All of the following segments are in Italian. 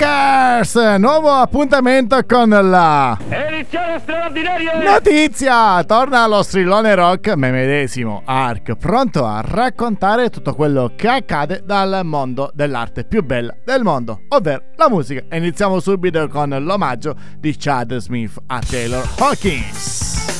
Ciao Rockers! Nuovo appuntamento con la Edizione straordinaria! notizia! Torna allo strillone rock me medesimo, Ark, pronto a raccontare tutto quello che accade dal mondo dell'arte più bella del mondo, ovvero la musica. E iniziamo subito con l'omaggio di Chad Smith a Taylor Hawkins.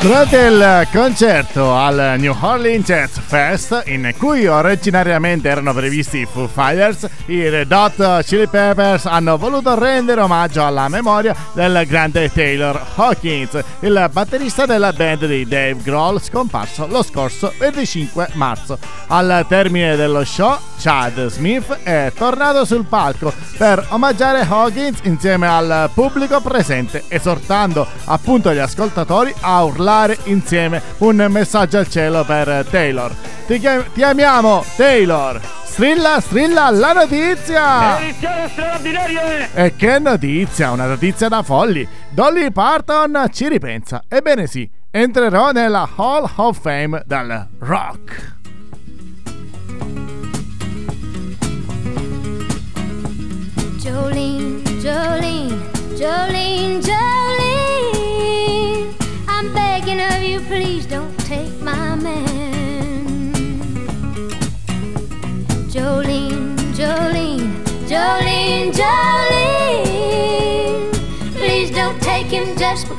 Durante il concerto al New Orleans Jazz Fest, in cui originariamente erano previsti i Foo Fighters, i Red Hot Chili Peppers hanno voluto rendere omaggio alla memoria del grande Taylor Hawkins, il batterista della band di Dave Grohl, scomparso lo scorso 25 marzo. Al termine dello show, Chad Smith è tornato sul palco per omaggiare Hawkins insieme al pubblico presente, esortando appunto gli ascoltatori a urlare insieme un messaggio al cielo per Taylor. Ti, chiam- ti amiamo, Taylor! Strilla, strilla la notizia! Edizione straordinaria! E che notizia, una notizia da folli. Dolly Parton ci ripensa. Ebbene sì, entrerò nella Hall of Fame del rock. Jolene, Jolene, Jolene.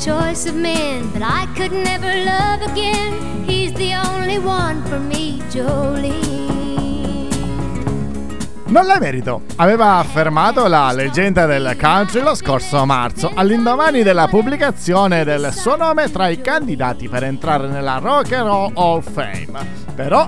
Choice of men, but I could never love again. He's the only one for me, Jolene. Non l'hai merito, aveva affermato la leggenda del country lo scorso marzo, all'indomani della pubblicazione del suo nome tra i candidati per entrare nella Rock and Roll Hall of Fame. Però,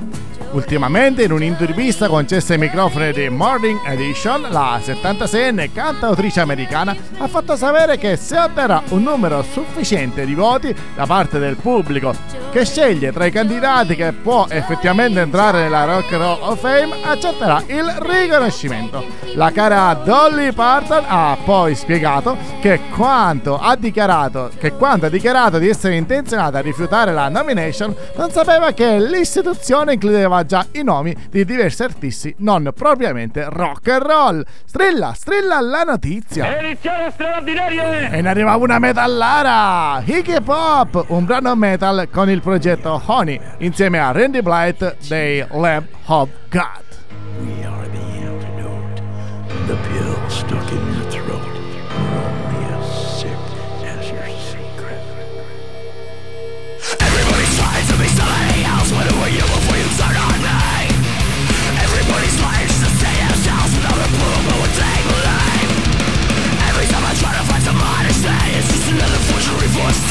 ultimamente in un'intervista concessa ai microfoni di Morning Edition, la 76enne cantautrice americana ha fatto sapere che se otterrà un numero sufficiente di voti da parte del pubblico che sceglie tra i candidati che può effettivamente entrare nella Rock and Roll of Fame, accetterà il riconoscimento. La cara Dolly Parton ha poi spiegato che quanto ha dichiarato, che quando ha dichiarato di essere intenzionata a rifiutare la nomination, non sapeva che l'istituzione includeva già i nomi di diversi artisti non propriamente rock and roll. Strilla, strilla la notizia! Edizione straordinaria! E ne arriva una metallara! Iggy Pop, un brano metal con il progetto Honey insieme a Randy Blight dei Lamb of God.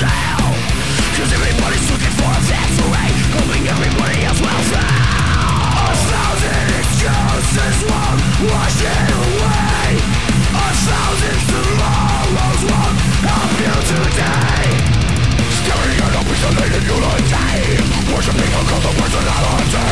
Cause everybody's looking for a victory, hoping everybody else will fail. A thousand excuses won't wash it away. A thousand tomorrows won't today. At a Worshipping a cult of personality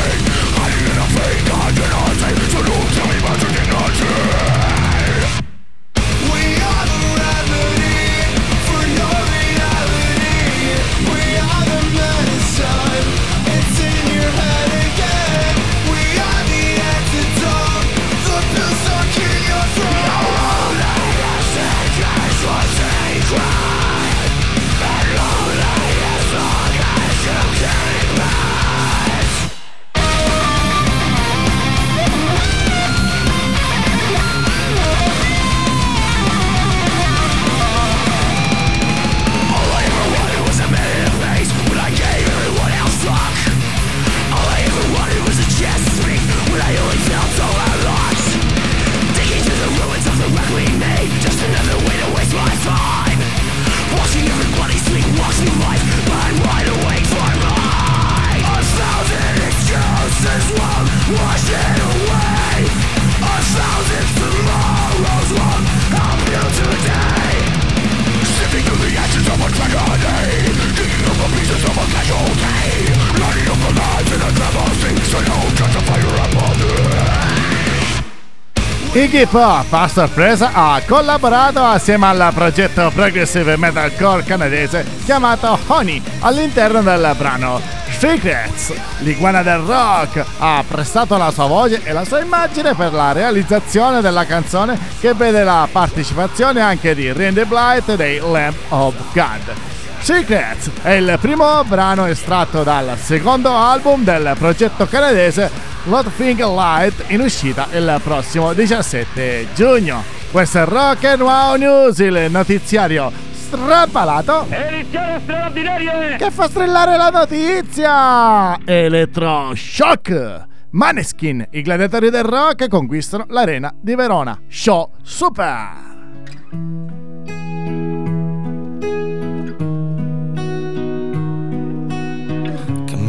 Iggy Pop, a sorpresa, ha collaborato assieme al progetto progressive metalcore canadese chiamato Honey all'interno del brano Secrets. L'iguana del rock ha prestato la sua voce e la sua immagine per la realizzazione della canzone che vede la partecipazione anche di Randy Blight dei Lamp of God. Secrets è il primo brano estratto dal secondo album del progetto canadese Lot Think Light in uscita il prossimo 17 giugno. Questo è Rock and Wow News, il notiziario strappalato Edizione straordinaria! che fa strillare la notizia! Electroshock! Maneskin, i gladiatori del rock conquistano l'arena di Verona. Show super!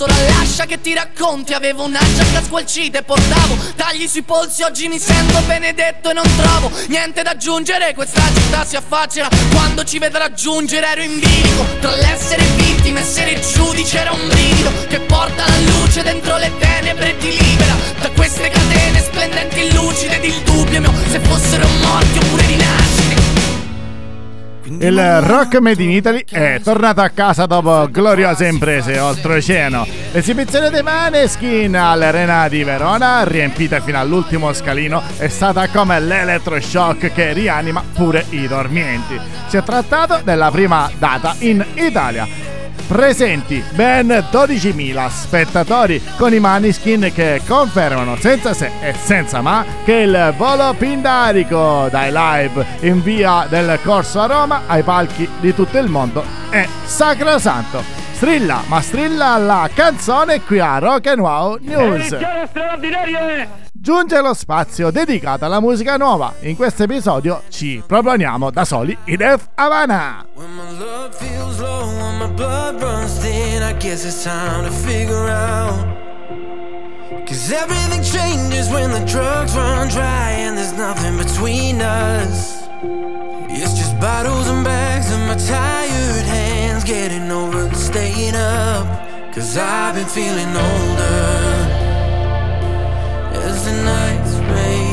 solo lascia che ti racconti. Avevo una giacca squalcita e portavo Tagli sui polsi. Oggi mi sento benedetto e non trovo Niente da aggiungere. Questa città si affaccerà Quando ci vedrà giungere. Ero in bilico Tra l'essere vittima e essere giudice. Era un brivido Che porta la luce dentro le tenebre e ti libera Da queste catene splendenti e lucide. Ed il dubbio mio Se fossero morti oppure rinascite Il rock made in Italy è tornato a casa dopo gloriose imprese oltreoceano. L'esibizione dei Maneskin all'Arena di Verona, riempita fino all'ultimo scalino, è stata come l'elettroshock che rianima pure i dormienti. Si è trattato della prima data in Italia. Presenti ben 12.000 spettatori con i Maniskin che confermano senza se e senza ma che il volo pindarico dai live in via del Corso a Roma ai palchi di tutto il mondo è sacrosanto. Strilla, ma strilla la canzone qui a Rock and Wow News. Giunge lo spazio dedicato alla musica nuova. In questo episodio ci proponiamo da soli i Def Havana. Cause everything changes when the drugs run dry and there's nothing between us. It's just bottles and bags and my tired hands getting over and staying up. Cause I've been feeling older as the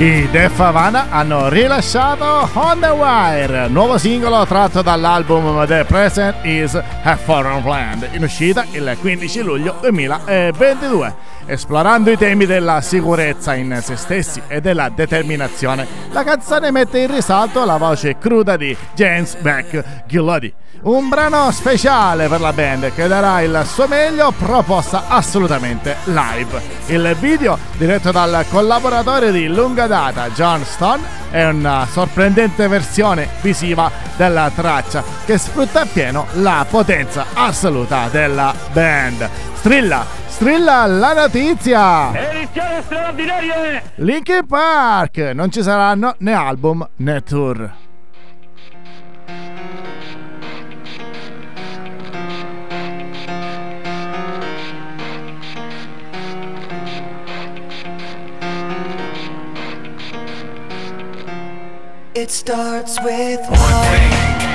I Def Havana hanno rilasciato On The Wire, nuovo singolo tratto dall'album The Present Is a Foreign Land, in uscita il 15 luglio 2022. Esplorando i temi della sicurezza in se stessi e della determinazione, la canzone mette in risalto la voce cruda di James Beck Gillody. Un brano speciale per la band che darà il suo meglio proposta assolutamente live. Il video, diretto dal collaboratore di lunga data John Stone, è una sorprendente versione visiva della traccia che sfrutta appieno la potenza assoluta della band. Strilla, strilla la notizia! Edizione straordinaria! Linkin Park! Non ci saranno né album né tour. It starts with One thing,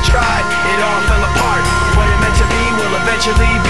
Tried, it all fell apart. What it meant to be will eventually be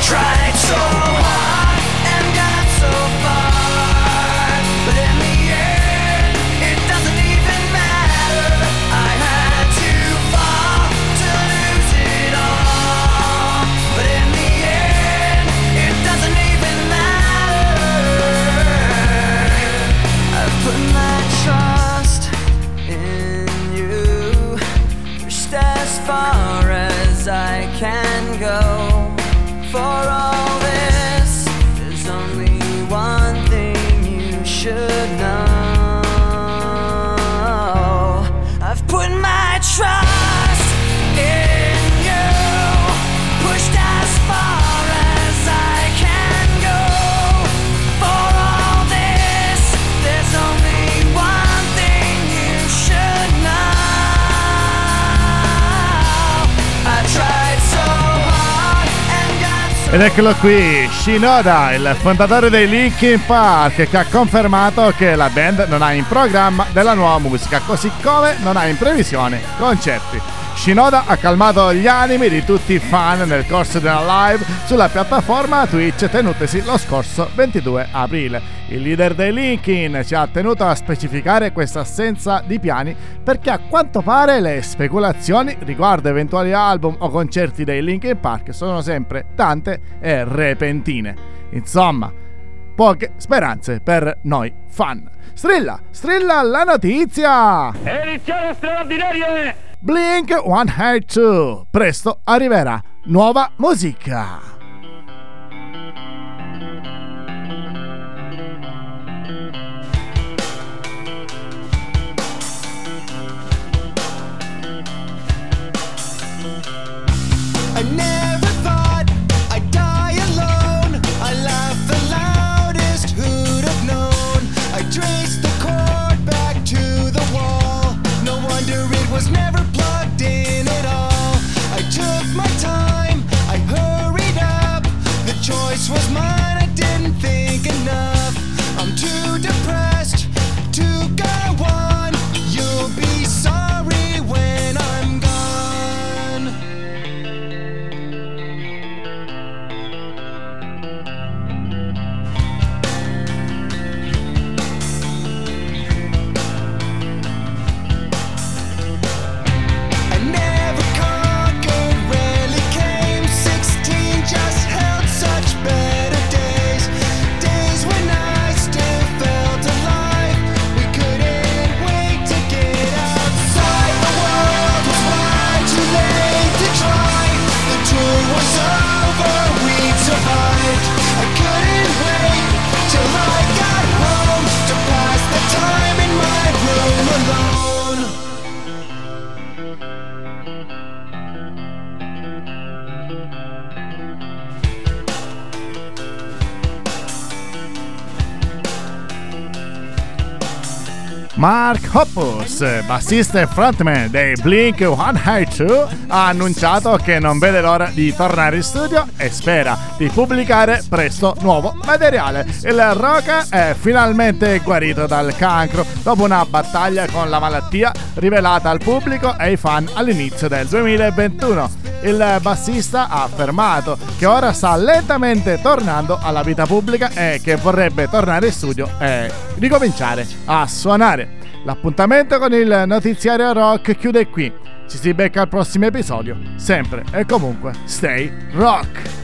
tried so Ed eccolo qui, Shinoda, il fondatore dei Linkin Park, che ha confermato che la band non ha in programma della nuova musica, così come non ha in previsione concerti. Shinoda ha calmato gli animi di tutti i fan nel corso una live sulla piattaforma Twitch tenutesi lo scorso 22 aprile. Il leader dei Linkin ci ha tenuto a specificare questa assenza di piani perché a quanto pare le speculazioni riguardo eventuali album o concerti dei Linkin Park sono sempre tante e repentine. Insomma, poche speranze per noi fan. Strilla, strilla la notizia! Edizione straordinaria! Blink 182. Presto arriverà nuova musica. Mark Hoppus, bassista e frontman dei Blink 182, ha annunciato che non vede l'ora di tornare in studio e spera di pubblicare presto nuovo materiale. Il rock è finalmente guarito dal cancro dopo una battaglia con la malattia rivelata al pubblico e ai fan all'inizio del 2021. Il bassista ha affermato che ora sta lentamente tornando alla vita pubblica e che vorrebbe tornare in studio e ricominciare a suonare. L'appuntamento con il notiziario rock chiude qui. Ci si becca al prossimo episodio. Sempre e comunque, stay rock!